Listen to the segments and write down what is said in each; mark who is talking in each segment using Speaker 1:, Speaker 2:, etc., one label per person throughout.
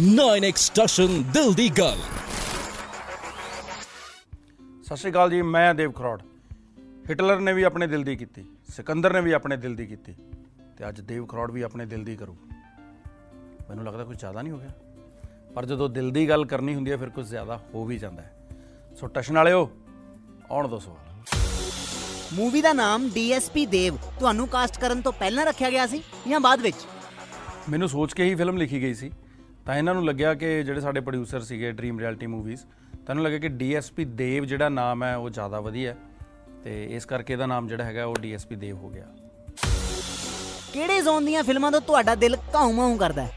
Speaker 1: 9x station ਦਿਲ ਦੀ ਗੱਲ
Speaker 2: ਸਤਿ ਸ਼੍ਰੀ ਅਕਾਲ ਜੀ ਮੈਂ ਦੇਵ ਖਰੋੜ। ਹਿਟਲਰ ਨੇ ਵੀ ਆਪਣੇ ਦਿਲ ਦੀ ਕੀਤੀ ਸਿਕੰਦਰ ਨੇ ਵੀ ਆਪਣੇ ਦਿਲ ਦੀ ਕੀਤੀ ਤੇ ਅੱਜ ਦੇਵ ਖਰੋੜ ਵੀ ਆਪਣੇ ਦਿਲ ਦੀ ਕਰੂ। ਮੈਨੂੰ ਲੱਗਦਾ ਕੁਝ ਜ਼ਿਆਦਾ ਨਹੀਂ ਹੋ ਗਿਆ। ਪਰ ਜਦੋਂ ਦਿਲ ਦੀ ਗੱਲ ਕਰਨੀ ਹੁੰਦੀ ਹੈ ਫਿਰ ਕੁਝ ਜ਼ਿਆਦਾ ਹੋ ਵੀ ਜਾਂਦਾ ਹੈ। ਸੋ ਟਸ਼ਨ ਵਾਲਿਓ ਆਉਣ ਦੋ ਸਵਾਲ।
Speaker 3: ਮੂਵੀ ਦਾ ਨਾਮ ਡੀਐਸਪੀ ਦੇਵ ਤੁਹਾਨੂੰ ਕਾਸਟ ਕਰਨ ਤੋਂ ਪਹਿਲਾਂ ਰੱਖਿਆ ਗਿਆ ਸੀ ਜਾਂ ਬਾਅਦ ਵਿੱਚ?
Speaker 2: ਮੈਨੂੰ ਸੋਚ ਕੇ ਹੀ ਫਿਲਮ ਲਿਖੀ ਗਈ ਸੀ। ਤਾਂ ਇਹਨਾਂ ਨੂੰ ਲੱਗਿਆ ਕਿ ਜਿਹੜੇ ਸਾਡੇ ਪ੍ਰੋਡਿਊਸਰ ਸੀਗੇ ਡ੍ਰੀਮ ਰਿਐਲਿਟੀ ਮੂਵੀਜ਼ ਤਾਂ ਇਹਨੂੰ ਲੱਗਿਆ ਕਿ ਡੀਐਸਪੀ ਦੇਵ ਜਿਹੜਾ ਨਾਮ ਹੈ ਉਹ ਜ਼ਿਆਦਾ ਵਧੀਆ ਤੇ ਇਸ ਕਰਕੇ ਇਹਦਾ ਨਾਮ ਜਿਹੜਾ ਹੈਗਾ ਉਹ ਡੀਐਸਪੀ ਦੇਵ ਹੋ ਗਿਆ।
Speaker 3: ਕਿਹੜੇ ਜ਼ੋਨ ਦੀਆਂ ਫਿਲਮਾਂ ਤੋਂ ਤੁਹਾਡਾ ਦਿਲ ਘਾਉ ਮਾਉ ਕਰਦਾ ਹੈ?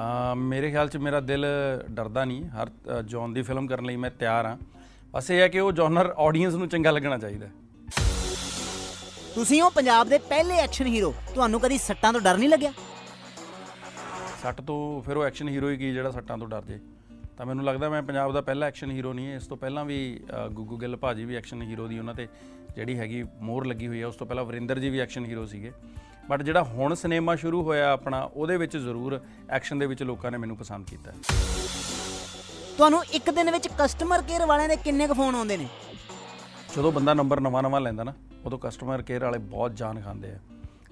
Speaker 2: ਅਮ ਮੇਰੇ ਖਿਆਲ 'ਚ ਮੇਰਾ ਦਿਲ ਡਰਦਾ ਨਹੀਂ ਹਰ ਜੌਨ ਦੀ ਫਿਲਮ ਕਰਨ ਲਈ ਮੈਂ ਤਿਆਰ ਹਾਂ। ਬਸ ਇਹ ਹੈ ਕਿ ਉਹ ਜੌਨਰ ਆਡੀਅנס ਨੂੰ ਚੰਗਾ ਲੱਗਣਾ ਚਾਹੀਦਾ।
Speaker 3: ਤੁਸੀਂ ਹੋ ਪੰਜਾਬ ਦੇ ਪਹਿਲੇ ਐਕਸ਼ਨ ਹੀਰੋ ਤੁਹਾਨੂੰ ਕਦੀ ਸੱਟਾਂ ਤੋਂ ਡਰ ਨਹੀਂ ਲੱਗਿਆ?
Speaker 2: ਸੱਟ ਤੋਂ ਫਿਰ ਉਹ ਐਕਸ਼ਨ ਹੀਰੋ ਹੀ ਕੀ ਜਿਹੜਾ ਸੱਟਾਂ ਤੋਂ ਡਰ ਜੇ। ਤਾਂ ਮੈਨੂੰ ਲੱਗਦਾ ਮੈਂ ਪੰਜਾਬ ਦਾ ਪਹਿਲਾ ਐਕਸ਼ਨ ਹੀਰੋ ਨਹੀਂ ਹੈ। ਇਸ ਤੋਂ ਪਹਿਲਾਂ ਵੀ ਗੁੱਗੂ ਗਿੱਲ ਭਾਜੀ ਵੀ ਐਕਸ਼ਨ ਹੀਰੋ ਦੀ ਉਹਨਾਂ ਤੇ ਜਿਹੜੀ ਹੈਗੀ ਮੋਹਰ ਲੱਗੀ ਹੋਈ ਹੈ। ਉਸ ਤੋਂ ਪਹਿਲਾਂ ਵਰਿੰਦਰ ਜੀ ਵੀ ਐਕਸ਼ਨ ਹੀਰੋ ਸੀਗੇ। ਬਟ ਜਿਹੜਾ ਹੁਣ ਸਿਨੇਮਾ ਸ਼ੁਰੂ ਹੋਇਆ ਆਪਣਾ ਉਹਦੇ ਵਿੱਚ ਜ਼ਰੂਰ ਐਕਸ਼ਨ ਦੇ ਵਿੱਚ ਲੋਕਾਂ ਨੇ ਮੈਨੂੰ ਪਸੰਦ ਕੀਤਾ।
Speaker 3: ਤੁਹਾਨੂੰ ਇੱਕ ਦਿਨ ਵਿੱਚ ਕਸਟਮਰ ਕੇਅਰ ਵਾਲਿਆਂ ਦੇ ਕਿੰਨੇ ਕੁ ਫੋਨ ਆਉਂਦੇ ਨੇ?
Speaker 2: ਜਦੋਂ ਬੰਦਾ ਨੰਬਰ ਨਵਾਂ ਨਵਾਂ ਲੈਂਦਾ ਨਾ ਉਦੋਂ ਕਸਟਮਰ ਕੇਅਰ ਵਾਲੇ ਬਹੁਤ ਜਾਨ ਖਾਂਦੇ ਆ।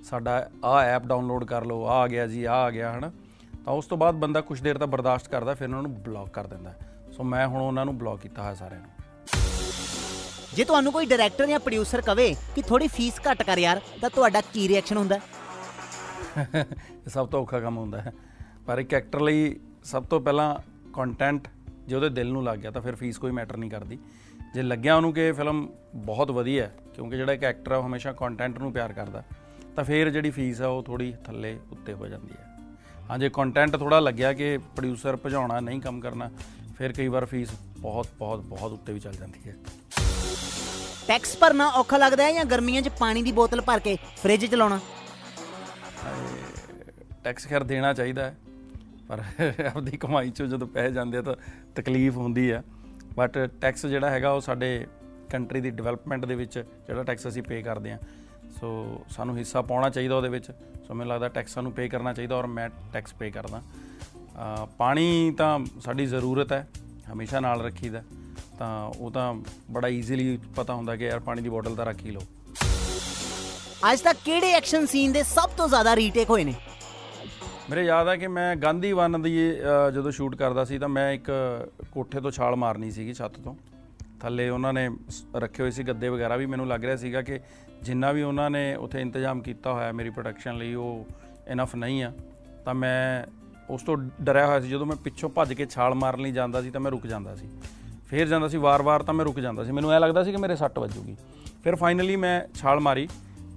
Speaker 2: ਸਾਡਾ ਆਹ ਐਪ ਡਾਊਨਲੋਡ ਕਰ ਲਓ ਆਹ ਆ ਗਿਆ ਜੀ ਆਹ ਆ ਗਿਆ ਹਨਾ? ਤਾਂ ਉਸ ਤੋਂ ਬਾਅਦ ਬੰਦਾ ਕੁਝ ਦੇਰ ਤੱਕ ਬਰਦਾਸ਼ਤ ਕਰਦਾ ਫਿਰ ਉਹਨਾਂ ਨੂੰ ਬਲੌਕ ਕਰ ਦਿੰਦਾ ਸੋ ਮੈਂ ਹੁਣ ਉਹਨਾਂ ਨੂੰ ਬਲੌਕ ਕੀਤਾ ਹੋਇਆ ਸਾਰਿਆਂ ਨੂੰ।
Speaker 3: ਜੇ ਤੁਹਾਨੂੰ ਕੋਈ ਡਾਇਰੈਕਟਰ ਜਾਂ ਪ੍ਰੋਡਿਊਸਰ ਕਵੇ ਕਿ ਥੋੜੀ ਫੀਸ ਘੱਟ ਕਰ ਯਾਰ ਤਾਂ ਤੁਹਾਡਾ ਕੀ ਰਿਐਕਸ਼ਨ ਹੁੰਦਾ?
Speaker 2: ਇਹ ਸਭ ਤੋਂ ਔਖਾ ਕੰਮ ਹੁੰਦਾ ਹੈ। ਪਰ ਇੱਕ ਐਕਟਰ ਲਈ ਸਭ ਤੋਂ ਪਹਿਲਾਂ ਕੰਟੈਂਟ ਜੇ ਉਹਦੇ ਦਿਲ ਨੂੰ ਲੱਗ ਗਿਆ ਤਾਂ ਫਿਰ ਫੀਸ ਕੋਈ ਮੈਟਰ ਨਹੀਂ ਕਰਦੀ। ਜੇ ਲੱਗਿਆ ਉਹਨੂੰ ਕਿ ਇਹ ਫਿਲਮ ਬਹੁਤ ਵਧੀਆ ਹੈ ਕਿਉਂਕਿ ਜਿਹੜਾ ਇੱਕ ਐਕਟਰ ਹੈ ਉਹ ਹਮੇਸ਼ਾ ਕੰਟੈਂਟ ਨੂੰ ਪਿਆਰ ਕਰਦਾ ਤਾਂ ਫਿਰ ਜਿਹੜੀ ਫੀਸ ਹੈ ਉਹ ਥੋੜੀ ਥੱਲੇ ਉੱਤੇ ਹੋ ਜਾਂਦੀ ਹੈ। ਹਾਂ ਜੇ ਕੰਟੈਂਟ ਥੋੜਾ ਲੱਗਿਆ ਕਿ ਪ੍ਰੋਡਿਊਸਰ ਭਜਾਉਣਾ ਨਹੀਂ ਕੰਮ ਕਰਨਾ ਫਿਰ ਕਈ ਵਾਰ ਫੀਸ ਬਹੁਤ ਬਹੁਤ ਬਹੁਤ ਉੱਤੇ ਵੀ ਚੱਲ ਜਾਂਦੀ ਹੈ।
Speaker 3: ਟੈਕਸ ਭਰਨਾ ਔਖਾ ਲੱਗਦਾ ਹੈ ਜਾਂ ਗਰਮੀਆਂ 'ਚ ਪਾਣੀ ਦੀ ਬੋਤਲ ਭਰ ਕੇ ਫ੍ਰਿਜ 'ਚ ਲਾਉਣਾ?
Speaker 2: ਟੈਕਸ ਖੈਰ ਦੇਣਾ ਚਾਹੀਦਾ ਹੈ ਪਰ ਆਪਦੀ ਕਮਾਈ ਚੋਂ ਜਦੋਂ ਪੈਸੇ ਜਾਂਦੇ ਆ ਤਾਂ ਤਕਲੀਫ ਹੁੰਦੀ ਆ। ਬਟ ਟੈਕਸ ਜਿਹੜਾ ਹੈਗਾ ਉਹ ਸਾਡੇ ਕੰਟਰੀ ਦੀ ਡਿਵੈਲਪਮੈਂਟ ਦੇ ਵਿੱਚ ਜਿਹੜਾ ਟੈਕਸ ਅਸੀਂ ਪੇ ਕਰਦੇ ਆ ਸੋ ਸਾਨੂੰ ਹਿੱਸਾ ਪਾਉਣਾ ਚਾਹੀਦਾ ਉਹਦੇ ਵਿੱਚ। ਸੋ ਮੈਨੂੰ ਲੱਗਦਾ ਟੈਕਸ ਸਾਨੂੰ ਪੇ ਕਰਨਾ ਚਾਹੀਦਾ ਔਰ ਮੈਂ ਟੈਕਸ ਪੇ ਕਰਦਾ। ਪਾਣੀ ਤਾਂ ਸਾਡੀ ਜ਼ਰੂਰਤ ਹੈ ਹਮੇਸ਼ਾ ਨਾਲ ਰੱਖੀਦਾ। ਤਾਂ ਉਹ ਤਾਂ ਬੜਾ ਈਜ਼ੀਲੀ ਪਤਾ ਹੁੰਦਾ ਕਿ ਯਾਰ ਪਾਣੀ ਦੀ ਬੋਤਲ ਤਾਂ ਰੱਖ ਹੀ ਲਓ।
Speaker 3: ਅੱਜ ਤੱਕ ਕਿਹੜੇ ਐਕਸ਼ਨ ਸੀਨ ਦੇ ਸਭ ਤੋਂ ਜ਼ਿਆਦਾ ਰੀਟੇਕ ਹੋਏ ਨੇ?
Speaker 2: ਮੇਰੇ ਯਾਦ ਆ ਕਿ ਮੈਂ ਗਾਂਧੀ ਵਨ ਦੀ ਜਦੋਂ ਸ਼ੂਟ ਕਰਦਾ ਸੀ ਤਾਂ ਮੈਂ ਇੱਕ ਕੋਠੇ ਤੋਂ ਛਾਲ ਮਾਰਨੀ ਸੀਗੀ ਛੱਤ ਤੋਂ। ਥੱਲੇ ਉਹਨਾਂ ਨੇ ਸ- ਰੱਖੇ ਹੋਏ ਸੀ ਗੱਦੇ ਵਗੈਰਾ ਵੀ ਮੈਨੂੰ ਲੱਗ ਰਿਹਾ ਸੀਗਾ ਕਿ ਜਿੰਨਾ ਵੀ ਉਹਨਾਂ ਨੇ ਉੱਥੇ ਇੰਤਜ਼ਾਮ ਕੀਤਾ ਹੋਇਆ ਮੇਰੀ ਪ੍ਰੋਡਕਸ਼ਨ ਲਈ ਉਹ ਇਨਫ ਨਹੀਂ ਆ, ਤਾਂ ਮੈਂ ਉਸ ਤੋਂ ਡਰਿਆ ਹੋਇਆ ਸੀ। ਜਦੋਂ ਮੈਂ ਪਿੱਛੋਂ ਭੱਜ ਕੇ ਛਾਲ ਮਾਰਨ ਲਈ ਜਾਂਦਾ ਸੀ ਤਾਂ ਮੈਂ ਰੁਕ ਜਾਂਦਾ ਸੀ। ਫੇਰ ਜਾਂਦਾ ਸੀ ਵਾਰ-ਵਾਰ ਤਾਂ ਮੈਂ ਰੁਕ ਜਾਂਦਾ ਸੀ। ਮੈਨੂੰ ਐ ਲੱਗਦਾ ਸੀ ਕਿ ਮੇਰੇ ਸੱਟ ਵੱਜੂਗੀ। ਫਿਰ ਫਾਈਨਲੀ ਮੈਂ ਛਾਲ ਮਾਰੀ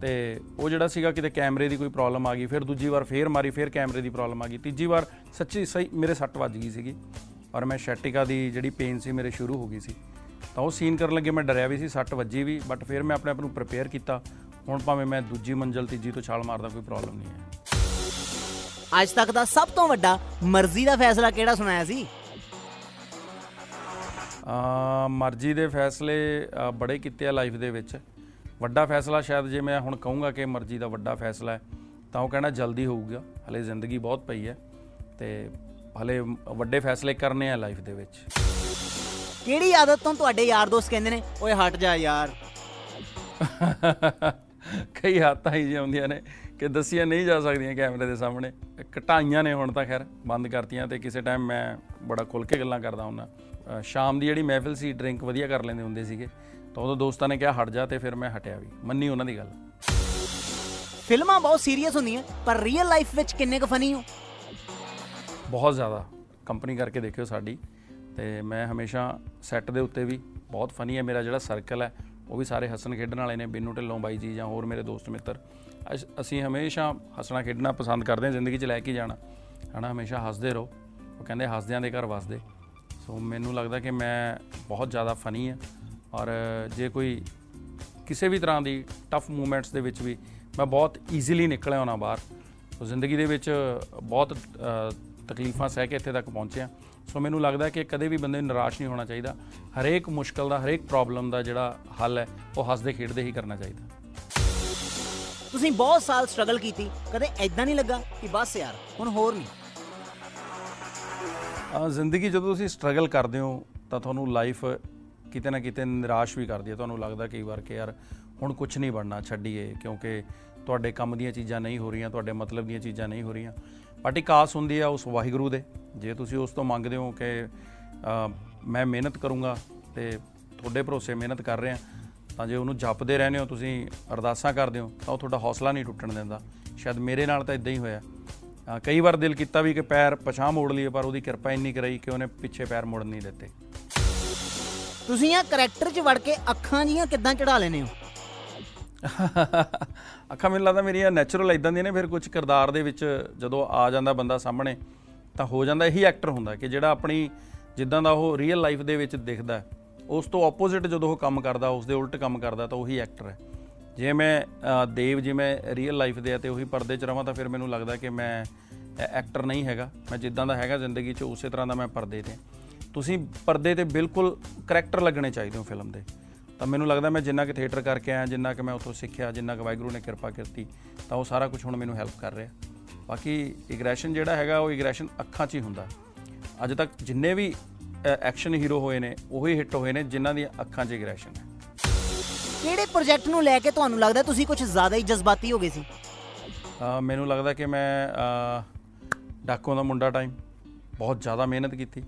Speaker 2: ਤੇ ਉਹ ਜਿਹੜਾ ਸੀਗਾ ਕਿਤੇ ਕੈਮਰੇ ਦੀ ਕੋਈ ਪ੍ਰੋਬਲਮ ਆ ਗਈ। ਫਿਰ ਦੂਜੀ ਵਾਰ ਫੇਰ ਮਾਰੀ, ਫਿਰ ਕੈਮਰੇ ਦੀ ਪ੍ਰੋਬਲਮ ਆ ਗਈ। ਤੀਜੀ ਵਾਰ ਸੱਚੀ ਸਹੀ ਮੇਰੇ ਸੱਟ ਵੱਜ ਗਈ ਸੀਗੀ। ਔਰ ਮੈਂ ਸ਼ੈਟਿਕਾ ਦੀ ਜਿਹੜੀ ਪੇਨ ਸੀ ਮੇਰੇ ਸ਼ੁਰੂ ਹੋ ਗਈ ਸੀ। ਤਾਂ ਉਹ ਸੀਨ ਕਰਨ ਲੱਗੇ ਮੈਂ ਡਰਿਆ ਵੀ ਸੀ ਸੱਟ ਵੱਜੀ ਵੀ ਬਟ ਫਿਰ ਮੈਂ ਆਪਣੇ ਆਪ ਨੂੰ ਪ੍ਰਿਪੇਅਰ ਕੀਤਾ। ਹੁਣ ਭਾਵੇਂ ਮੈਂ ਦੂਜੀ ਮੰਜ਼ਲ ਤੀਜੀ ਤੋਂ ਛਾਲ ਮਾਰਦਾ ਕੋਈ ਪ੍ਰੋਬਲਮ ਨਹੀਂ ਹੈ।
Speaker 3: ਅੱਜ ਤੱਕ ਦਾ ਸਭ ਤੋਂ ਵੱਡਾ ਮਰਜ਼ੀ ਦਾ ਫੈਸਲਾ ਕਿਹੜਾ ਸੁਣਾਇਆ ਸੀ?
Speaker 2: ਅ ਮਰਜ਼ੀ ਦੇ ਫੈਸਲੇ ਬੜੇ ਕੀਤੇ ਆ ਲਾਈਫ ਦੇ ਵਿੱਚ। ਵੱਡਾ ਫੈਸਲਾ ਸ਼ਾਇਦ ਜੇ ਮੈਂ ਹੁਣ ਕਹੂੰਗਾ ਕਿ ਮਰਜ਼ੀ ਦਾ ਵੱਡਾ ਫੈਸਲਾ ਹੈ ਤਾਂ ਉਹ ਕਹਿਣਾ ਜਲਦੀ ਹੋਊਗਾ। ਹਲੇ ਜ਼ਿੰਦਗੀ ਬਹੁਤ ਪਈ ਹੈ ਤੇ ਹਲੇ ਵੱਡੇ ਫੈਸਲੇ ਕਰਨੇ ਆ ਲਾਈਫ ਦੇ ਵਿੱਚ।
Speaker 3: ਕਿਹੜੀ ਆਦਤ ਤੋਂ ਤੁਹਾਡੇ ਯਾਰ ਦੋਸਤ ਕਹਿੰਦੇ ਨੇ ਓਏ ਹਟ ਜਾ ਯਾਰ
Speaker 2: ਕਈ ਹੱਥਾਂ ਹੀ ਜਿਹੀਆਂ ਹੁੰਦੀਆਂ ਨੇ ਕਿ ਦੱਸੀਆਂ ਨਹੀਂ ਜਾ ਸਕਦੀਆਂ ਕੈਮਰੇ ਦੇ ਸਾਹਮਣੇ। ਘਟਾਈਆਂ ਨੇ ਹੁਣ ਤਾਂ ਖੈਰ ਬੰਦ ਕਰਤੀਆਂ ਤੇ ਕਿਸੇ ਟਾਈਮ ਮੈਂ ਬੜਾ ਖੁੱਲ ਕੇ ਗੱਲਾਂ ਕਰਦਾ ਹੁੰਦਾ। ਅ, ਸ਼ਾਮ ਦੀ ਜਿਹੜੀ ਮਹਿਫਿਲ ਸੀ ਡਰਿੰਕ ਵਧੀਆ ਕਰ ਲੈਂਦੇ ਹੁੰਦੇ ਸੀਗੇ। ਤਾਂ ਉਦੋਂ ਦੋਸਤਾਂ ਨੇ ਕਿਹਾ ਹਟ ਜਾ ਤੇ ਫਿਰ ਮੈਂ ਹਟਿਆ ਵੀ। ਮੰਨੀ ਉਹਨਾਂ ਦੀ ਗੱਲ।
Speaker 3: ਫਿਲਮਾਂ ਬਹੁਤ ਸੀਰੀਅਸ ਹੁੰਦੀਆਂ ਪਰ ਰੀਅਲ ਲਾਈਫ ਵਿੱਚ ਕਿੰਨੇ ਕੁ ਫਨੀ ਹੋ?
Speaker 2: ਬਹੁਤ ਜ਼ਿਆਦਾ। ਕੰਪਨੀ ਕਰਕੇ ਦੇਖਿਓ ਸਾਡੀ। ਤੇ ਮੈਂ ਹਮੇਸ਼ਾ ਸੈੱਟ ਦੇ ਉੱਤੇ ਵੀ ਬਹੁਤ ਫਨੀ ਹੈ ਮੇਰਾ ਜਿਹੜਾ ਸਰਕਲ ਹੈ ਉਹ ਵੀ ਸਾਰੇ ਹੱਸਣ ਖੇਡਣ ਵਾਲੇ ਨੇ ਬਿੰਨੂ ਢਿੱਲੋਂ ਬਾਈ ਜੀ ਜਾਂ ਹੋਰ ਮੇਰੇ ਦੋਸਤ ਮਿੱਤਰ। ਅਸ- ਅਸੀਂ ਹਮੇਸ਼ਾ ਹੱਸਣਾ ਖੇਡਣਾ ਪਸੰਦ ਕਰਦੇ ਹਾਂ ਜ਼ਿੰਦਗੀ 'ਚ ਲੈ ਕੇ ਜਾਣਾ। ਹਨਾ ਹਮੇਸ਼ਾ ਹੱਸਦੇ ਰਹੋ। ਉਹ ਕਹਿੰਦੇ ਹੱਸਦਿਆਂ ਦੇ ਘਰ ਵਸਦੇ। ਸੋ ਮੈਨੂੰ ਲੱਗਦਾ ਕਿ ਮੈਂ ਬਹੁਤ ਜ਼ਿਆਦਾ ਫਨੀ ਹਾਂ ਔਰ ਜੇ ਕੋਈ ਕਿਸੇ ਵੀ ਤਰ੍ਹਾਂ ਦੀ ਟਫ ਮੂਮੈਂਟਸ ਦੇ ਵਿੱਚ ਵੀ ਮੈਂ ਬਹੁਤ ਈਜ਼ੀਲੀ ਨਿਕਲਿਆ ਹੋਣਾ ਬਾਹਰ ਸੋ ਜ਼ਿੰਦਗੀ ਦੇ ਵਿੱਚ ਬਹੁਤ ਅ, ਤਕਲੀਫਾਂ ਸਹਿ ਕੇ ਇੱਥੇ ਤੱਕ ਪਹੁੰਚਿਆ। ਸੋ ਮੈਨੂੰ ਲੱਗਦਾ ਕਿ ਕਦੇ ਵੀ ਬੰਦੇ ਨੂੰ ਨਿਰਾਸ਼ ਨਹੀਂ ਹੋਣਾ ਚਾਹੀਦਾ। ਹਰੇਕ ਮੁਸ਼ਕਲ ਦਾ ਹਰੇਕ ਪ੍ਰੋਬਲਮ ਦਾ ਜਿਹੜਾ ਹੱਲ ਹੈ ਉਹ ਹੱਸਦੇ ਖੇਡਦੇ ਹੀ ਕਰਨਾ ਚਾਹੀਦਾ।
Speaker 3: ਤੁਸੀਂ ਬਹੁਤ ਸਾਲ ਸਟਰਗਲ ਕੀਤੀ ਕਦੇ ਐਦਾਂ ਨਹੀਂ ਲੱਗਾ ਕਿ ਬਸ ਯਾਰ ਹੁਣ ਹੋਰ ਨਹੀਂ?
Speaker 2: ਜ਼ਿੰਦਗੀ ਜਦੋਂ ਤੁਸੀਂ ਸਟਰਗਲ ਕਰਦੇ ਹੋ ਤਾਂ ਤੁਹਾਨੂੰ ਲਾਈਫ ਕਿਤੇ ਨਾ ਕਿਤੇ ਨਿਰਾਸ਼ ਵੀ ਕਰਦੀ ਹੈ। ਤੁਹਾਨੂੰ ਲੱਗਦਾ ਕਈ ਵਾਰ ਕਿ ਯਾਰ ਹੁਣ ਕੁਝ ਨਹੀਂ ਬਣਨਾ ਛੱਡੀਏ ਕਿਉਂਕਿ ਤੁਹਾਡੇ ਕੰਮ ਦੀਆਂ ਚੀਜ਼ਾਂ ਨਹੀਂ ਹੋ ਰਹੀਆਂ ਤੁਹਾਡੇ ਮਤਲਬ ਦੀਆਂ ਚੀਜ਼ਾਂ ਨਹੀਂ ਹੋ ਰਹੀਆਂ। ਬਟ ਇੱਕ ਆਸ ਹੁੰਦੀ ਆ ਉਸ ਵਾਹਿਗੁਰੂ ਦੇ। ਜੇ ਤੁਸੀਂ ਉਸ ਤੋਂ ਮੰਗਦੇ ਹੋ ਕਿ ਅਹ, ਮੈਂ ਮਿਹਨਤ ਕਰੂੰਗਾ ਤੇ ਤੁਹਾਡੇ ਭਰੋਸੇ ਮਿਹਨਤ ਕਰ ਰਹੇ ਆ ਤਾਂ ਜੇ ਉਹਨੂੰ ਜਪਦੇ ਰਹਿੰਦੇ ਹੋ ਤੁਸੀਂ ਅਰਦਾਸਾਂ ਕਰਦੇ ਹੋ ਤਾਂ ਉਹ ਤੁਹਾਡਾ ਹੌਸਲਾ ਨਹੀਂ ਟੁੱਟਣ ਦਿੰਦਾ। ਸ਼ਾਇਦ ਮੇਰੇ ਨਾਲ ਤਾਂ ਇਦਾਂ ਹੀ ਹੋਇਆ। ਅਹ, ਕਈ ਵਾਰ ਦਿਲ ਕੀਤਾ ਵੀ ਕਿ ਪੈਰ ਪਛਾਂ ਮੋੜ ਲਈਏ ਪਰ ਉਹਦੀ ਕਿਰਪਾ ਇੰਨੀ ਕਰਾਈ ਕਿ ਉਹਨੇ ਪਿੱਛੇ ਪੈਰ ਮੋੜਨ ਨਹੀਂ ਦਿੱਤੇ।
Speaker 3: ਤੁਸੀਂ ਆ ਕਰੈਕਟਰ 'ਚ ਵੜ ਕੇ ਅੱਖਾਂ ਜੀਆਂ ਕਿੱਦਾਂ ਚੜਾ ਲੈਨੇ ਹੋ?
Speaker 2: ਅੱਖਾਂ ਮੈਨੂੰ ਲੱਗਦਾ ਮੇਰੀਆਂ ਨੈਚੁਰਲ ਇਦਾਂ ਦੀਆਂ ਨੇ ਫਿਰ ਕੁਝ ਕਿਰਦਾਰ ਦੇ ਵਿੱਚ ਜਦੋਂ ਆ ਜਾਂਦਾ ਬੰਦਾ ਸਾਹਮਣੇ ਤਾਂ ਹੋ ਜਾਂਦਾ ਇਹੀ ਐਕਟਰ ਹੁੰਦਾ ਕਿ ਜਿਹੜਾ ਆਪਣੀ ਜਿੱਦਾਂ ਦਾ ਉਹ ਰੀਅਲ ਲਾਈਫ ਦੇ ਵਿੱਚ ਦਿਖਦਾ ਹੈ, ਉਸ ਤੋਂ ਆਪੋਜ਼ਿਟ ਜਦੋਂ ਉਹ ਕੰਮ ਕਰਦਾ ਉਸ ਦੇ ਉਲਟ ਕੰਮ ਕਰਦਾ ਤਾਂ ਉਹੀ ਐਕਟਰ ਹੈ। ਜੇ ਮੈਂ ਅ, ਦੇਵ ਜਿਵੇਂ ਰੀਅਲ ਲਾਈਫ ਦੇ ਆ ਤੇ ਉਹੀ ਪਰਦੇ 'ਚ ਰਵਾਂ ਤਾਂ ਫਿਰ ਮੈਨੂੰ ਲੱਗਦਾ ਕਿ ਮੈਂ ਐਕਟਰ ਨਹੀਂ ਹੈਗਾ। ਮੈਂ ਜਿੱਦਾਂ ਦਾ ਹੈਗਾ ਜ਼ਿੰਦਗੀ 'ਚ ਉਸੇ ਤਰ੍ਹਾਂ ਦਾ ਮੈਂ ਪਰਦੇ ਤੇ। ਤੁਸੀਂ ਪਰਦੇ ਤੇ ਬਿਲਕੁਲ ਕਰੈਕਟਰ ਲੱਗਣੇ ਚਾਹੀਦੇ ਹੋ ਫਿਲਮ ਦੇ। ਤਾਂ ਮੈਨੂੰ ਲੱਗਦਾ ਮੈਂ ਜਿੰਨਾ ਕਿ ਥੀਏਟਰ ਕਰਕੇ ਆਇਆ ਜਿੰਨਾ ਕਿ ਮੈਂ ਉੱਥੋਂ ਸਿੱਖਿਆ ਜਿੰਨਾ ਕਿ ਵਾਹਿਗੁਰੂ ਨੇ ਕਿਰਪਾ ਕੀਤੀ ਤਾਂ ਉਹ ਸਾਰਾ ਕੁਝ ਹੁਣ ਮੈਨੂੰ ਹੈਲਪ ਕਰ ਰਿਹਾ। ਬਾਕੀ ਇਗਰੈਸ਼ਨ ਜਿਹੜਾ ਹੈਗਾ ਉਹ ਇਗਰੈਸ਼ਨ ਅੱਖਾਂ 'ਚ ਹੀ ਹੁੰਦਾ। ਅੱਜ ਤੱਕ ਜਿੰਨੇ ਵੀ ਐਕਸ਼ਨ ਹੀਰੋ ਹੋਏ ਨੇ ਉਹੀ ਹਿੱਟ ਹੋਏ ਨੇ ਜਿਨ੍ਹਾਂ ਦੀਆਂ ਅੱਖਾਂ 'ਚ ਇਗਰੈਸ਼ਨ ਹੈ।
Speaker 3: ਕਿਹੜੇ ਪ੍ਰੋਜੈਕਟ ਨੂੰ ਲੈ ਕੇ ਤੁਹਾਨੂੰ ਲੱਗਦਾ ਤੁਸੀਂ ਕੁਝ ਜ਼ਿਆਦਾ ਹੀ ਜਜ਼ਬਾਤੀ ਹੋ ਗਏ ਸੀ?
Speaker 2: ਮੈਨੂੰ ਲੱਗਦਾ ਕਿ ਮੈਂ ਅ, ਡਾਕੂਆਂ ਦਾ ਮੁੰਡਾ ਟਾਈਮ ਬਹੁਤ ਜ਼ਿਆਦਾ ਮਿਹਨਤ ਕੀਤੀ।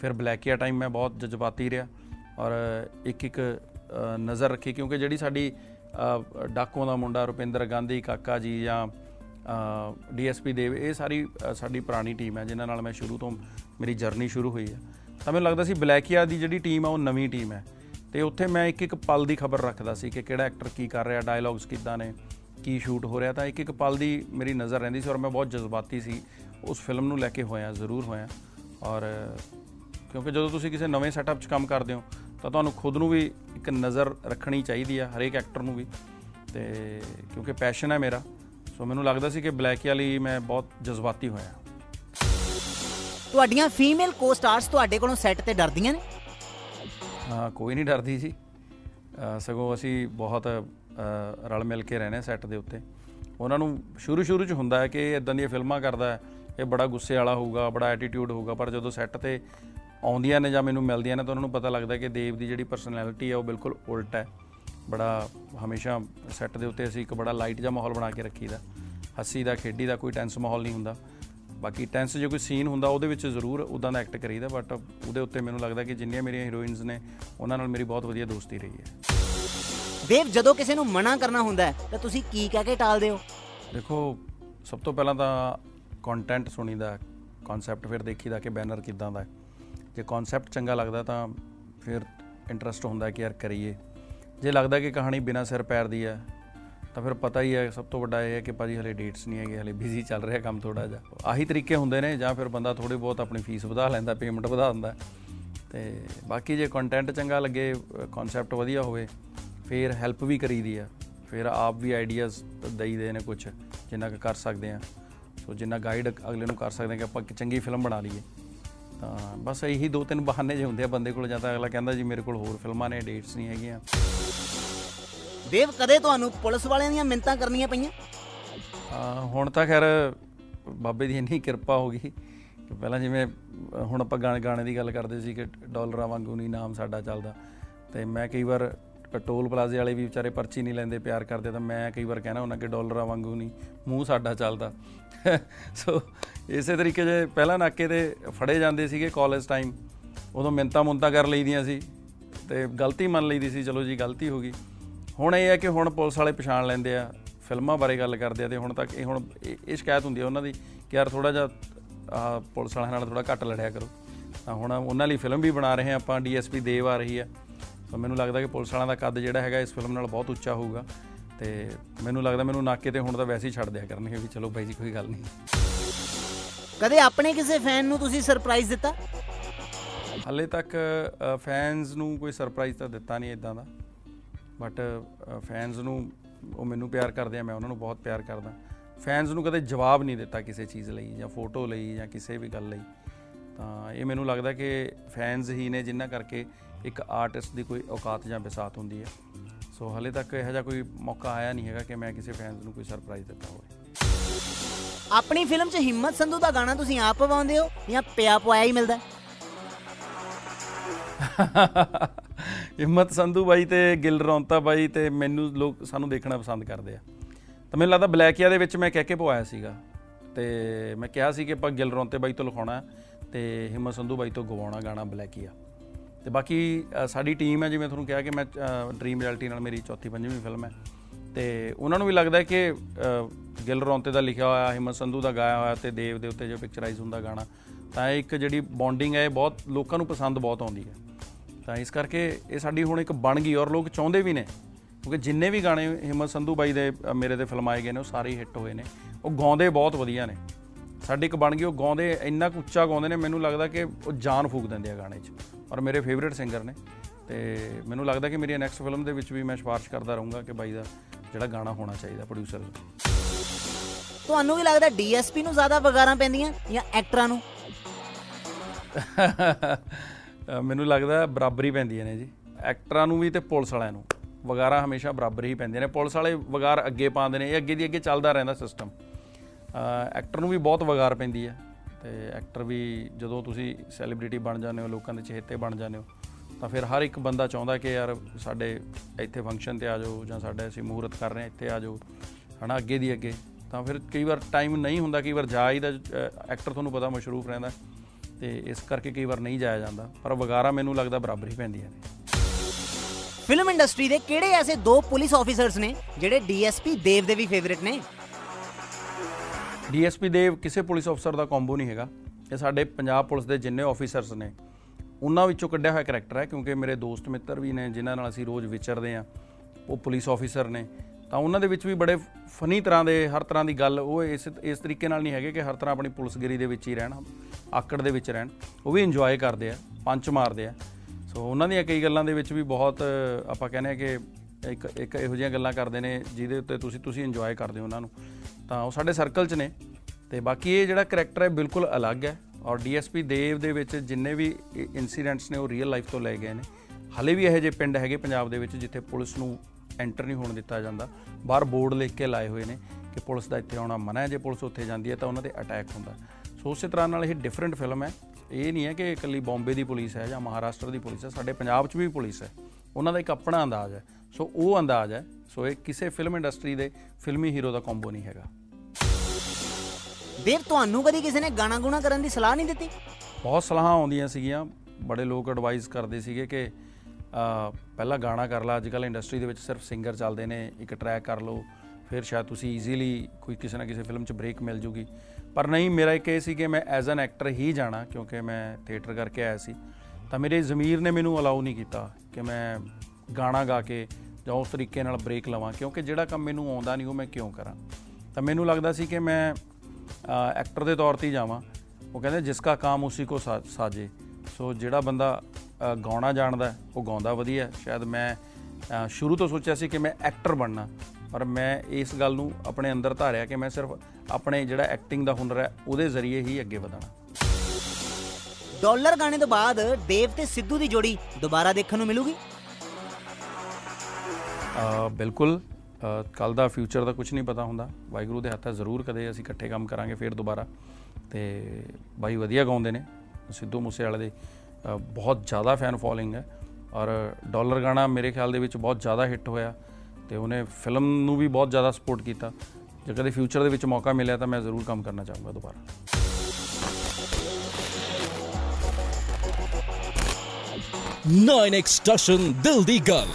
Speaker 2: ਫਿਰ ਬਲੈਕੀਆ ਟਾਈਮ ਮੈਂ ਬਹੁਤ ਜਜ਼ਬਾਤੀ ਰਿਹਾ ਔਰ ਇੱਕ ਇੱਕ ਨਜ਼ਰ ਰੱਖੀ ਕਿਉਂਕਿ ਜਿਹੜੀ ਸਾਡੀ ਅ, ਡਾਕੂਆਂ ਦਾ ਮੁੰਡਾ ਰੁਪਿੰਦਰ ਗਾਂਧੀ ਕਾਕਾ ਜੀ ਜਾਂ ਡੀਐਸਪੀ ਦੇਵ ਇਹ ਸਾਰੀ ਅ, ਸਾਡੀ ਪੁਰਾਣੀ ਟੀਮ ਹੈ ਜਿਨ੍ਹਾਂ ਨਾਲ ਮੈਂ ਸ਼ੁਰੂ ਤੋਂ ਮੇਰੀ ਜਰਨੀ ਸ਼ੁਰੂ ਹੋਈ ਹੈ। ਤਾਂ ਮੈਨੂੰ ਲੱਗਦਾ ਸੀ ਬਲੈਕੀਆ ਦੀ ਜਿਹੜੀ ਟੀਮ ਆ ਉਹ ਨਵੀਂ ਟੀਮ ਹੈ। ਤੇ ਉੱਥੇ ਮੈਂ ਇੱਕ ਇੱਕ ਪਲ ਦੀ ਖਬਰ ਰੱਖਦਾ ਸੀ ਕਿ ਕਿਹੜਾ ਐਕਟਰ ਕੀ ਕਰ ਰਿਹਾ ਡਾਇਲੌਗਸ ਕਿੱਦਾਂ ਨੇ ਕੀ ਸ਼ੂਟ ਹੋ ਰਿਹਾ ਤਾਂ ਇੱਕ ਇੱਕ ਪਲ ਦੀ ਮੇਰੀ ਨਜ਼ਰ ਰਹਿੰਦੀ ਸੀ ਔਰ ਮੈਂ ਬਹੁਤ ਜਜ਼ਬਾਤੀ ਸੀ ਉਸ ਫਿਲਮ ਨੂੰ ਲੈ ਕੇ ਹੋਇਆ ਜ਼ਰੂਰ ਹੋਇਆ। ਔਰ ਕਿਉਂਕਿ ਜਦੋਂ ਤੁਸੀਂ ਕਿਸੇ ਨਵੇਂ ਸੈਟਅਪ 'ਚ ਕੰਮ ਕਰਦੇ ਹੋ ਤਾਂ ਤੁਹਾਨੂੰ ਖੁਦ ਨੂੰ ਵੀ ਇੱਕ ਨਜ਼ਰ ਰੱਖਣੀ ਚਾਹੀਦੀ ਆ ਹਰੇਕ ਐਕਟਰ ਨੂੰ ਵੀ। ਤੇ ਕਿਉਂਕਿ ਪੈਸ਼ਨ ਹੈ ਮੇਰਾ ਸੋ ਮੈਨੂੰ ਲੱਗਦਾ ਸੀ ਕਿ ਬਲੈਕੀ ਵਾਲੀ ਮੈਂ ਬਹੁਤ ਜਜ਼ਬਾਤੀ ਹੋਇਆ।
Speaker 3: ਤੁਹਾਡੀਆਂ ਫੀਮੇਲ ਕੋ-ਸਟਾਰਸ ਤੁਹਾਡੇ ਕੋਲੋਂ ਸੈੱਟ ਤੇ ਡਰਦੀਆਂ ਨੇ?
Speaker 2: ਹਾਂ ਕੋਈ ਨਹੀਂ ਡਰਦੀ ਸੀ ਸਗੋਂ ਅਸੀਂ ਬਹੁਤ ਰਲ ਮਿਲ ਕੇ ਰਹਿੰਦੇ ਸੈੱਟ ਦੇ ਉੱਤੇ। ਉਹਨਾਂ ਨੂੰ ਸ਼ੁਰੂ ਸ਼ੁਰੂ 'ਚ ਹੁੰਦਾ ਹੈ ਕਿ ਇਦਾਂ ਦੀਆਂ ਫਿਲਮਾਂ ਕਰਦਾ ਹੈ ਇਹ ਬੜਾ ਗੁੱਸੇ ਵਾਲਾ ਹੋਊਗਾ ਬੜਾ ਐਟੀਟਿਊਡ ਹੋਊਗਾ ਪਰ ਜਦੋਂ ਸੈੱਟ ਤੇ ਆਉਂਦੀਆਂ ਨੇ ਜਾਂ ਮੈਨੂੰ ਮਿਲਦੀਆਂ ਨੇ ਤਾਂ ਉਹਨਾਂ ਨੂੰ ਪਤਾ ਲੱਗਦਾ ਕਿ ਦੇਵ ਦੀ ਜਿਹੜੀ ਪਰਸਨੈਲਿਟੀ ਹੈ ਉਹ ਬਿਲਕੁਲ ਉਲਟ ਹੈ। ਬੜਾ ਹਮੇਸ਼ਾ ਸੈੱਟ ਦੇ ਉੱਤੇ ਅਸੀਂ ਇੱਕ ਬੜਾ ਲਾਈਟ ਜਿਹਾ ਮਾਹੌਲ ਬਣਾ ਕੇ ਰੱਖੀਦਾ। ਹੱਸੀ ਦਾ ਖੇਡੀ ਦਾ ਕੋਈ ਟੈਂਸ ਮਾਹੌਲ ਨਹੀਂ ਹੁੰਦਾ। ਬਾਕੀ ਟੈਂਸ ਜੇ ਕੋਈ ਸੀਨ ਹੁੰਦਾ ਉਹਦੇ ਵਿੱਚ ਜ਼ਰੂਰ ਉਦਾਂ ਦਾ ਐਕਟ ਕਰੀਦਾ ਬਟ ਉਹਦੇ ਉੱਤੇ ਮੈਨੂੰ ਲੱਗਦਾ ਕਿ ਜਿੰਨੀਆਂ ਮੇਰੀਆਂ ਹੀਰੋਇਨਸ ਨੇ ਉਹਨਾਂ ਨਾਲ ਮੇਰੀ ਬਹੁਤ ਵਧੀਆ ਦੋਸਤੀ ਰਹੀ ਹੈ।
Speaker 3: ਦੇਵ ਜਦੋਂ ਕਿਸੇ ਨੂੰ ਮਨਾ ਕਰਨਾ ਹੁੰਦਾ ਹੈ ਤਾਂ ਤੁਸੀਂ ਕੀ ਕਹਿ ਕੇ ਟਾਲਦੇ ਹੋ?
Speaker 2: ਦੇਖੋ ਸਭ ਤੋਂ ਪਹਿਲਾਂ ਤਾਂ ਕੰਟੈਂਟ ਸੁਣੀਦਾ ਕਨਸੈਪਟ ਫਿਰ ਦੇਖੀਦਾ ਕਿ ਬੈਨਰ ਕਿੱਦਾਂ ਦਾ ਹੈ। ਜੇ ਕਨਸੈਪਟ ਚੰਗਾ ਲੱਗਦਾ ਤਾਂ ਫਿਰ ਇੰਟਰਸਟ ਹੁੰਦਾ ਕਿ ਯਾਰ ਕਰੀਏ। ਜੇ ਲੱਗਦਾ ਕਿ ਕਹਾਣੀ ਬਿਨਾਂ ਸਿਰ ਪੈਰ ਦੀ ਹੈ, ਤਾਂ ਫਿਰ ਪਤਾ ਹੀ ਹੈ, ਸਭ ਤੋਂ ਵੱਡਾ ਇਹ ਹੈ ਕਿ ਭਾਜੀ ਹਲੇ ਡੇਟਸ ਨਹੀਂ ਹੈਗੇ, ਹਲੇ ਬਿਜ਼ੀ ਚੱਲ ਰਿਹਾ ਕੰਮ ਥੋੜਾ ਜਿਹਾ। ਆਹੀ ਤਰੀਕੇ ਹੁੰਦੇ ਨੇ ਜਾਂ ਫਿਰ ਬੰਦਾ ਥੋੜੀ ਬਹੁਤ ਆਪਣੀ ਫੀਸ ਵਧਾ ਲੈਂਦਾ ਪੇਮੈਂਟ ਵਧਾ ਦਿੰਦਾ। ਤੇ ਬਾਕੀ ਜੇ ਕੰਟੈਂਟ ਚੰਗਾ ਲੱਗੇ ਕਨਸੈਪਟ ਵਧੀਆ ਹੋਵੇ, ਫਿਰ ਹੈਲਪ ਵੀ ਕਰੀਦੀ ਆ ਫਿਰ ਆਪ ਵੀ ਆਈਡੀਆਜ਼ ਦਈਦੇ ਨੇ ਕੁਝ ਜਿੰਨਾ ਕੁ ਕਰ ਸਕਦੇ ਆ ਸੋ ਜਿੰਨਾ ਗਾਈਡ ਅਗਲੇ ਨੂੰ ਕਰ ਸਕਦੇ ਆ ਕਿ ਆਪਾਂ ਇੱਕ ਚੰਗੀ ਫਿਲਮ ਬਣਾ ਲਈਏ। ਤਾਂ ਬਸ ਇਹੀ ਦੋ ਤਿੰਨ ਬਹਾਨੇ ਜਿਹੇ ਹੁੰਦੇ ਆ ਬੰਦੇ ਕੋਲ ਜਾਂ ਤਾਂ ਅਗਲਾ ਕਹਿੰਦਾ ਜੀ ਮੇਰੇ ਕੋਲ ਹੋਰ ਫਿਲਮਾਂ ਨੇ ਡੇਟਸ ਨਹੀਂ ਹੈਗੀਆਂ।
Speaker 3: ਦੇਵ ਕਦੇ ਤੁਹਾਨੂੰ ਪੁਲਿਸ ਵਾਲਿਆਂ ਦੀਆਂ ਮਿੰਤਾਂ ਕਰਨੀਆਂ ਪਈਆਂ?
Speaker 2: ਹੁਣ ਤਾਂ ਖੈਰ ਬਾਬੇ ਦੀ ਇੰਨੀ ਕਿਰਪਾ ਹੋ ਗਈ ਕਿ ਪਹਿਲਾਂ ਜਿਵੇਂ ਹੁਣ ਆਪਾਂ ਗਾਣੇ ਗਾਣੇ ਦੀ ਗੱਲ ਕਰਦੇ ਸੀ ਕਿ ਡਾਲਰਾਂ ਵਾਂਗੂ ਨਹੀਂ ਨਾਮ ਸਾਡਾ ਚੱਲਦਾ। ਤੇ ਮੈਂ ਕਈ ਵਾਰ ਟੋਲ ਪਲਾਜ਼ੇ ਵਾਲੇ ਵੀ ਵਿਚਾਰੇ ਪਰਚੀ ਨਹੀਂ ਲੈਂਦੇ, ਪਿਆਰ ਕਰਦੇ, ਤਾਂ ਮੈਂ ਕਈ ਵਾਰ ਕਹਿਣਾ ਉਹਨਾਂ ਕਿ ਡਾਲਰਾਂ ਵਾਂਗੂ ਨਹੀਂ, ਮੂੰਹ ਸਾਡਾ ਚੱਲਦਾ। ਸੋ ਇਸੇ ਤਰੀਕੇ ਜੇ ਪਹਿਲਾਂ ਨਾਕੇ ਤੇ ਫੜੇ ਜਾਂਦੇ ਸੀਗੇ ਕਾਲਜ ਟਾਈਮ ਉਦੋਂ ਮਿੰਤਾ ਮੁੰਤਾ ਕਰ ਲਈਦੀਆਂ ਸੀ ਤੇ ਗਲਤੀ ਮੰਨ ਲਈਦੀ ਸੀ, ਚਲੋ ਜੀ ਗਲਤੀ ਹੋ ਗਈ। ਹੁਣ ਇਹ ਹੈ ਕਿ ਹੁਣ ਪੁਲਿਸ ਵਾਲੇ ਪਛਾਣ ਲੈਂਦੇ ਆ, ਫਿਲਮਾਂ ਬਾਰੇ ਗੱਲ ਕਰਦੇ ਆ ਤੇ ਹੁਣ ਤੱਕ ਇਹ ਹੁਣ ਇਹ ਇਹ ਸ਼ਿਕਾਇਤ ਹੁੰਦੀ ਆ ਉਹਨਾਂ ਦੀ ਕਿ ਯਾਰ ਥੋੜਾ ਜਿਹਾ ਆਹ ਪੁਲਿਸ ਵਾਲਿਆਂ ਨਾਲ ਥੋੜਾ ਘੱਟ ਲੜਿਆ ਕਰੋ। ਤਾਂ ਹੁਣ ਉਹਨਾਂ ਲਈ ਫਿਲਮ ਵੀ ਬਣਾ ਰਹੇ ਆ ਆਪਾਂ, ਡੀਐਸਪੀ ਦੇਵ ਆ ਰਹੀ ਆ। ਤਾਂ ਮੈਨੂੰ ਲੱਗਦਾ ਕਿ ਪੁਲਿਸ ਵਾਲਿਆਂ ਦਾ ਕੱਦ ਜਿਹੜਾ ਹੈਗਾ ਇਸ ਫਿਲਮ ਨਾਲ ਬਹੁਤ ਉੱਚਾ ਹੋਊਗਾ ਤੇ ਮੈਨੂੰ ਲੱਗਦਾ ਮੈਨੂੰ ਨਾਕੇ ਤੇ ਹੁਣ ਤਾਂ ਵੈਸੇ ਹੀ ਛੱਡ ਦਿਆ ਕਰਨਗੇ ਵੀ ਚਲੋ ਬਾਈ ਜੀ ਕੋਈ ਗੱਲ ਨਹੀਂ।
Speaker 3: ਕਦੇ ਆਪਣੇ ਕਿਸੇ ਫੈਨ ਨੂੰ ਤੁਸੀਂ ਸਰਪ੍ਰਾਈਜ਼ ਦਿੱਤਾ?
Speaker 2: ਹਾਲੇ ਤੱਕ ਫੈਨਸ ਨੂੰ ਕੋਈ ਸਰਪ੍ਰਾਈਜ਼ ਤਾਂ ਦਿੱਤਾ ਨਹੀਂ ਇਦਾਂ ਦਾ। ਬਟ ਫੈਨਸ ਨੂੰ ਉਹ ਮੈਨੂੰ ਪਿਆਰ ਕਰਦੇ ਆ ਮੈਂ ਉਹਨਾਂ ਨੂੰ ਬਹੁਤ ਪਿਆਰ ਕਰਦਾ। ਫੈਨਸ ਨੂੰ ਕਦੇ ਜਵਾਬ ਨਹੀਂ ਦਿੱਤਾ ਕਿਸੇ ਚੀਜ਼ ਲਈ ਜਾਂ ਫੋਟੋ ਲਈ ਜਾਂ ਕਿਸੇ ਵੀ ਗੱਲ ਲਈ। ਤਾਂ ਇਹ ਮੈਨੂੰ ਲੱਗਦਾ ਕਿ ਫੈਨਸ ਹੀ ਨੇ ਜਿਨ੍ਹਾਂ ਕਰਕੇ ਇੱਕ ਆਰਟਿਸਟ ਦੀ ਕੋਈ ਔਕਾਤ ਜਾਂ ਬਿਸਾਤ ਹੁੰਦੀ ਹੈ। ਸੋ ਹਾਲੇ ਤੱਕ ਇਹੋ ਜਿਹਾ ਕੋਈ ਮੌਕਾ ਆਇਆ ਨਹੀਂ ਹੈਗਾ ਕਿ ਮੈਂ ਕਿਸੇ ਫੈਨਸ ਨੂੰ ਕੋਈ ਸਰਪ੍ਰਾਈਜ਼ ਦਿੱਤਾ ਹੋਵੇ।
Speaker 3: ਆਪਣੀ ਫਿਲਮ 'ਚ ਹਿੰਮਤ ਸੰਧੂ ਦਾ ਗਾਣਾ ਤੁਸੀਂ ਆਪ ਪਵਾਉਂਦੇ ਹੋ ਜਾਂ ਪਿਆ ਪਵਾਇਆ ਹੀ ਮਿਲਦਾ
Speaker 2: ਹਿੰਮਤ ਸੰਧੂ ਬਾਈ ਤੇ ਗਿਲ ਰੌਂਤਾ ਬਾਈ ਤੇ ਮੈਨੂੰ ਲੋਕ ਸਾਨੂੰ ਦੇਖਣਾ ਪਸੰਦ ਕਰਦੇ ਆ। ਤਾਂ ਮੈਨੂੰ ਲੱਗਦਾ ਬਲੈਕੀਆ ਦੇ ਵਿੱਚ ਮੈਂ ਕਹਿ ਕੇ ਪਵਾਇਆ ਸੀਗਾ। ਤੇ ਮੈਂ ਕਿਹਾ ਸੀ ਕਿ ਆਪਾਂ ਗਿਲ ਰੌਂਤੇ ਬਾਈ ਤੋਂ ਲਿਖਾਉਣਾ ਤੇ ਹਿੰਮਤ ਸੰਧੂ ਬਾਈ ਤੋਂ ਗਵਾਉਣਾ ਗਾਣਾ ਬਲੈਕੀਆ ਤੇ ਬਾਕੀ ਅ, ਸਾਡੀ ਟੀਮ ਹੈ ਜਿਵੇਂ ਤੁਹਾਨੂੰ ਕਿਹਾ ਕਿ ਮੈਂ ਡ੍ਰੀਮ ਰਿਐਲਿਟੀ ਨਾਲ ਮੇਰੀ ਚੌਥੀ ਪੰਜਵੀਂ ਫਿਲਮ ਹੈ। ਤੇ ਉਹਨਾਂ ਨੂੰ ਵੀ ਲੱਗਦਾ ਹੈ ਕਿ ਅ, ਗਿਲ ਰੌਂਤੇ ਦਾ ਲਿਖਿਆ ਹੋਇਆ ਹਿੰਮਤ ਸੰਧੂ ਦਾ ਗਾਇਆ ਹੋਇਆ ਤੇ ਦੇਵ ਦੇ ਉੱਤੇ ਜੋ ਪਿਕਚਰਾਈਜ਼ ਹੁੰਦਾ ਗਾਣਾ ਤਾਂ ਇਹ ਇੱਕ ਜਿਹੜੀ ਬੌਂਡਿੰਗ ਹੈ ਇਹ ਬਹੁਤ ਲੋਕਾਂ ਨੂੰ ਪਸੰਦ ਬਹੁਤ ਆਉਂਦੀ ਹੈ। ਤਾਂ ਇਸ ਕਰਕੇ ਇਹ ਸਾਡੀ ਹੁਣ ਇੱਕ ਬਣ ਗਈ ਔਰ ਲੋਕ ਚਾਹੁੰਦੇ ਵੀ ਨੇ ਕਿਉਂਕਿ ਜਿੰਨੇ ਵੀ ਗਾਣੇ ਹਿੰਮਤ ਸੰਧੂ ਬਾਈ ਦੇ ਅ, ਮੇਰੇ ਤੇ ਫਿਲਮਾਏ ਗਏ ਨੇ ਉਹ ਸਾਰੇ ਹੀ ਹਿੱਟ ਹੋਏ ਨੇ। ਉਹ ਗਾਉਂਦੇ ਬਹੁਤ ਵਧੀਆ ਨੇ। ਸਾਡੀ ਇੱਕ ਬਣ ਗਈ ਉਹ ਗਾਉਂਦੇ ਇੰਨਾ ਕੁ ਉੱਚਾ ਗਾਉਂਦੇ ਨੇ ਮੈਨੂੰ ਲੱਗਦਾ ਕਿ ਉਹ ਜਾਨ ਫੂਕ ਦਿੰਦੇ ਆ ਗਾਣੇ 'ਚ। ਔਰ ਮੇਰੇ ਫੇਵਰਿਟ ਸਿੰਗਰ ਨੇ। ਤੇ ਮੈਨੂੰ ਲੱਗਦਾ ਕਿ ਮੇਰੀ ਨੈਕਸਟ ਫਿਲਮ ਦੇ ਵਿੱਚ ਵੀ ਮੈਂ ਸਿਫਾਰਿਸ਼ ਕਰਦਾ ਰਹੂੰਗਾ ਕਿ ਬਾਈ ਦਾ ਜਿਹੜਾ ਗਾਣਾ ਹੋਣਾ ਚਾਹੀਦਾ ਪ੍ਰੋਡਿਊਸਰ
Speaker 3: ਤੁਹਾਨੂੰ ਵੀ ਲੱਗਦਾ ਡੀਐਸਪੀ ਨੂੰ ਜ਼ਿਆਦਾ ਵਗਾਰਾਂ ਪੈਂਦੀਆਂ ਜਾਂ ਐਕਟਰਾਂ ਨੂੰ?
Speaker 2: ਮੈਨੂੰ ਲੱਗਦਾ ਬਰਾਬਰੀ ਪੈਂਦੀਆਂ ਨੇ ਜੀ। ਐਕਟਰਾਂ ਨੂੰ ਵੀ ਤੇ ਪੁਲਿਸ ਵਾਲਿਆਂ ਨੂੰ। ਵਗਾਰਾਂ ਹਮੇਸ਼ਾ ਬਰਾਬਰ ਹੀ ਪੈਂਦੀਆਂ ਨੇ। ਪੁਲਿਸ ਵਾਲੇ ਵਗਾਰ ਅੱਗੇ ਪਾਉਂਦੇ ਨੇ। ਇਹ ਅੱਗੇ ਦੀ ਅੱਗੇ ਚੱਲਦਾ ਰਹਿੰਦਾ ਸਿਸਟਮ ਐਕਟਰ ਨੂੰ ਵੀ ਬਹੁਤ ਵਗਾਰ ਪੈਂਦੀ ਹੈ। ਤੇ ਐਕਟਰ ਵੀ ਜਦੋਂ ਤੁਸੀਂ ਸੈਲੀਬ੍ਰਿਟੀ ਬਣ ਜਾਂਦੇ ਹੋ, ਲੋਕਾਂ ਦੇ ਚਹੇਤੇ ਬਣ ਜਾਂਦੇ ਹੋ, ਤਾਂ ਫਿਰ ਹਰ ਇੱਕ ਬੰਦਾ ਚਾਹੁੰਦਾ ਕਿ ਯਾਰ ਸਾਡੇ ਇੱਥੇ ਫੰਕਸ਼ਨ ਤੇ ਆ ਜਾਓ ਜਾਂ ਸਾਡੇ ਅਸੀਂ ਮੂਹਰਤ ਕਰ ਰਹੇ ਹਾਂ, ਇੱਥੇ ਆ ਜਾਓ, ਹਨਾ, ਅੱਗੇ ਦੀ ਅੱਗੇ। ਤਾਂ ਫਿਰ ਕਈ ਵਾਰ ਟਾਈਮ ਨਹੀਂ ਹੁੰਦਾ, ਕਈ ਵਾਰ ਜਾ ਹੀ ਦਾ ਐਕਟਰ ਤੁਹਾਨੂੰ ਪਤਾ ਮਸ਼ਰੂਫ ਰਹਿੰਦਾ ਤੇ ਇਸ ਕਰਕੇ ਕਈ ਵਾਰ ਨਹੀਂ ਜਾਇਆ ਜਾਂਦਾ, ਪਰ ਵਗਾਰਾ ਮੈਨੂੰ ਲੱਗਦਾ ਬਰਾਬਰ ਹੀ ਪੈਂਦੀਆਂ ਨੇ।
Speaker 3: ਫਿਲਮ ਇੰਡਸਟਰੀ ਦੇ ਕਿਹੜੇ ਐਸੇ ਦੋ ਪੁਲਿਸ ਆਫੀਸਰਸ ਨੇ ਜਿਹੜੇ ਡੀਐਸਪੀ ਦੇਵ ਦੇ ਵੀ ਫੇਵਰਿਟ ਨੇ?
Speaker 2: ਡੀਐਸਪੀ ਦੇਵ ਕਿਸੇ ਪੁਲਿਸ ਅਫਸਰ ਦਾ ਕੰਬੋ ਨਹੀਂ ਹੈਗਾ। ਇਹ ਸਾਡੇ ਪੰਜਾਬ ਪੁਲਿਸ ਦੇ ਜਿੰਨੇ ਆਫੀਸਰਸ ਨੇ, ਉਹਨਾਂ ਵਿੱਚੋਂ ਕੱਢਿਆ ਹੋਇਆ ਕੈਰੈਕਟਰ ਹੈ, ਕਿਉਂਕਿ ਮੇਰੇ ਦੋਸਤ ਮਿੱਤਰ ਵੀ ਨੇ, ਜਿਨ੍ਹਾਂ ਨਾਲ ਅਸੀਂ ਰੋਜ਼ ਵਿਚਰਦੇ ਆ ਉਹ ਪੁਲਿਸ ਆਫੀਸਰ ਨੇ। ਤਾਂ ਉਹਨਾਂ ਦੇ ਵਿੱਚ ਵੀ ਬੜੇ ਫਨੀ ਤਰ੍ਹਾਂ ਦੇ, ਹਰ ਤਰ੍ਹਾਂ ਦੀ ਗੱਲ, ਉਹ ਇਸ ਇਸ ਤਰੀਕੇ ਨਾਲ ਨਹੀਂ ਹੈਗੇ ਕਿ ਹਰ ਤਰ੍ਹਾਂ ਆਪਣੀ ਪੁਲਿਸਗਿਰੀ ਦੇ ਵਿੱਚ ਹੀ ਰਹਿਣ, ਆਕੜ ਦੇ ਵਿੱਚ ਰਹਿਣ। ਉਹ ਵੀ ਇੰਜੋਏ ਕਰਦੇ ਆ, ਪੰਚ ਮਾਰਦੇ ਆ। ਸੋ ਉਹਨਾਂ ਦੀਆਂ ਕਈ ਗੱਲਾਂ ਦੇ ਵਿੱਚ ਵੀ ਬਹੁਤ, ਆਪਾਂ ਕਹਿੰਦੇ ਆ ਕਿ ਇੱਕ ਇੱਕ ਇਹੋ ਜਿਹੀਆਂ ਗੱਲਾਂ ਕਰਦੇ ਨੇ ਜਿਹਦੇ ਉੱਤੇ ਤੁਸੀਂ ਤੁਸੀਂ ਇੰਜੋਏ ਕਰਦੇ ਹੋ ਉਹਨਾਂ ਨੂੰ। ਤਾਂ ਉਹ ਸਾਡੇ ਸਰਕਲ 'ਚ ਨੇ। ਤੇ ਬਾਕੀ ਇਹ ਜਿਹੜਾ ਕਰੈਕਟਰ ਹੈ, ਬਿਲਕੁਲ ਅਲੱਗ ਹੈ। ਔਰ ਡੀਐਸਪੀ ਦੇਵ ਦੇ ਵਿੱਚ ਜਿੰਨੇ ਵੀ ਇਨਸੀਡੈਂਟਸ ਨੇ, ਉਹ ਰੀਅਲ ਲਾਈਫ ਤੋਂ ਲਏ ਗਏ ਨੇ। ਹਲੇ ਵੀ ਇਹੋ ਜਿਹੇ ਪਿੰਡ ਹੈਗੇ ਪੰਜਾਬ ਦੇ ਵਿੱਚ, ਜਿੱਥੇ ਪੁਲਿਸ ਨੂੰ ਐਂਟਰ ਨਹੀਂ ਹੋਣ ਦਿੱਤਾ ਜਾਂਦਾ। ਬਾਹਰ ਬੋਰਡ ਲਿਖ ਕੇ ਲਾਏ ਹੋਏ ਨੇ ਕਿ ਪੁਲਿਸ ਦਾ ਇੱਥੇ ਆਉਣਾ ਮਨਾ ਹੈ। ਜੇ ਪੁਲਿਸ ਉੱਥੇ ਜਾਂਦੀ ਹੈ ਤਾਂ ਉਹਨਾਂ ਤੇ ਅਟੈਕ ਹੁੰਦਾ। ਸੋ ਉਸੇ ਤਰ੍ਹਾਂ ਨਾਲ ਇਹ ਡਿਫਰੈਂਟ ਫਿਲਮ ਹੈ। ਇਹ ਨਹੀਂ ਹੈ ਕਿ ਇਕੱਲੀ ਬੰਬੇ ਦੀ ਪੁਲਿਸ ਹੈ ਜਾਂ ਮਹਾਰਾਸ਼ਟਰ ਦੀ ਪੁਲਿਸ ਹੈ। ਸਾਡੇ ਪੰਜਾਬ 'ਚ ਵੀ ਪੁਲਿਸ ਹੈ। ਉਹਨਾਂ ਦਾ ਇੱਕ ਆਪਣਾ ਅੰਦਾਜ਼ ਹੈ। ਸੋ ਉਹ ਅੰਦਾਜ਼ ਹੈ। ਸੋ ਇਹ ਕਿਸੇ ਫਿਲਮ ਇੰਡਸਟਰੀ ਦੇ ਫਿਲਮੀ ਹੀਰੋ ਦਾ ਕੰਬੋ ਨਹੀਂ ਹੈਗਾ।
Speaker 3: ਦੇਵ ਤੁਹਾਨੂੰ ਕਦੀ ਕਿਸੇ ਨੇ ਗਾਣਾ ਗੁਣਾ ਕਰਨ ਦੀ ਸਲਾਹ ਨਹੀਂ ਦਿੱਤੀ?
Speaker 2: ਬਹੁਤ ਸਲਾਹਾਂ ਆਉਂਦੀਆਂ ਸੀਗੀਆਂ। ਬੜੇ ਲੋਕ ਐਡਵਾਈਸ ਕਰਦੇ ਸੀਗੇ ਕਿ ਪਹਿਲਾਂ ਗਾਣਾ ਕਰ ਲਾ। ਅੱਜ ਕੱਲ੍ਹ ਇੰਡਸਟਰੀ ਦੇ ਵਿੱਚ ਸਿਰਫ ਸਿੰਗਰ ਚੱਲਦੇ ਨੇ। ਇੱਕ ਟਰੈਕ ਕਰ ਲਓ। ਫਿਰ ਸ਼ਾਇਦ ਤੁਸੀਂ ਈਜ਼ੀਲੀ ਕੋਈ ਕਿਸੇ ਨਾ ਕਿਸੇ ਫਿਲਮ 'ਚ ਬ੍ਰੇਕ ਮਿਲ ਜੂਗੀ। ਪਰ ਨਹੀਂ ਮੇਰਾ ਇੱਕ ਇਹ ਸੀ ਕਿ ਮੈਂ ਐਜ਼ ਐਨ ਐਕਟਰ ਹੀ ਜਾਣਾ ਕਿਉਂਕਿ ਮੈਂ ਥੀਏਟਰ ਕਰਕੇ ਆਇਆ ਸੀ। ਤਾਂ ਮੇਰੇ ਜ਼ਮੀਰ ਨੇ ਮੈਨੂੰ ਅਲਾਉ ਨਹੀਂ ਕੀਤਾ ਕਿ ਮੈਂ ਗਾਣਾ ਗਾ ਕੇ ਜਾਂ ਉਸ ਤਰੀਕੇ ਨਾਲ ਬ੍ਰੇਕ ਲਵਾਂ ਕਿਉਂਕਿ ਜਿਹੜਾ ਕੰਮ ਮੈਨੂੰ ਆਉਂਦਾ ਨਹੀਂ ਉਹ ਮੈਂ ਕਿਉਂ ਕਰਾਂ? ਤਾਂ ਮੈਨੂੰ ਲੱਗਦਾ ਸੀ ਕਿ ਮੈਂ ਐਕਟਰ ਦੇ ਤੌਰ ਤੇ ਹੀ ਜਾਵਾਂ। ਉਹ ਕਹਿੰਦੇ ਜਿਸ ਕਾ ਕੰਮ ਉਸੇ ਕੋ ਸਾ- ਸਾਜੇ। ਸੋ ਜਿਹੜਾ ਬੰਦਾ ਅ, ਗਾਉਣਾ ਜਾਣਦਾ ਹੈ, ਉਹ ਗਾਉਂਦਾ ਵਧੀਆ ਹੈ। ਸ਼ਾਇਦ ਮੈਂ ਅ, ਸ਼ੁਰੂ ਤੋਂ ਸੋਚਿਆ ਸੀ ਕਿ ਮੈਂ ਐਕਟਰ ਬਣਨਾ ਪਰ ਮੈਂ ਇਸ ਗੱਲ ਨੂੰ ਆਪਣੇ ਅੰਦਰ ਧਾਰਿਆ ਕਿ ਮੈਂ ਸਿਰਫ ਆਪਣੇ ਜਿਹੜਾ ਐਕਟਿੰਗ ਦਾ ਹੁਨਰ ਹੈ ਉਹਦੇ ਜ਼ਰੀਏ ਹੀ ਅੱਗੇ ਵਧਣਾ।
Speaker 3: ਡਾਲਰ ਗਾਣੇ ਤੋਂ ਬਾਅਦ ਦੇਵ ਤੇ ਸਿੱਧੂ ਦੀ ਜੋੜੀ ਦੁਬਾਰਾ ਦੇਖਣ ਨੂੰ ਮਿਲੂਗੀ?
Speaker 2: ਅ, ਬਿਲਕੁਲ ਕੱਲ ਦਾ ਫਿਊਚਰ ਦਾ ਕੁਝ ਨਹੀਂ ਪਤਾ ਹੁੰਦਾ। ਵਾਹਿਗੁਰੂ ਦੇ ਹੱਥ ਹੈ ਜ਼ਰੂਰ ਕਦੇ ਅਸੀਂ ਇਕੱਠੇ ਕੰਮ ਕਰਾਂਗੇ ਫੇਰ ਦੁਬਾਰਾ। ਤੇ ਬਾਈ ਵਧੀਆ ਗਾਉਂਦੇ ਨੇ। ਸਿੱਧੂ ਮੂਸੇਵਾਲੇ ਦੇ ਅ, ਬਹੁਤ ਜ਼ਿਆਦਾ ਫੈਨ ਫੋਲੋਇੰਗ ਹੈ। ਔਰ ਡਾਲਰ ਗਾਣਾ ਮੇਰੇ ਖਿਆਲ ਦੇ ਵਿੱਚ ਬਹੁਤ ਜ਼ਿਆਦਾ ਹਿੱਟ ਹੋਇਆ। ਤੇ ਉਹਨੇ ਫਿਲਮ ਨੂੰ ਵੀ ਬਹੁਤ ਜ਼ਿਆਦਾ ਸਪੋਰਟ ਕੀਤਾ। ਜੇ ਕਦੇ ਫਿਊਚਰ ਦੇ ਵਿੱਚ ਮੌਕਾ ਮਿਲਿਆ ਤਾਂ ਮੈਂ ਜ਼ਰੂਰ ਕੰਮ ਕਰਨਾ ਚਾਹੂੰਗਾ ਦੁਬਾਰਾ।
Speaker 1: ਨਾਈਨ ਐਕਸਟੈਸ਼ਨ ਦਿਲ ਦੀ ਗੱਲ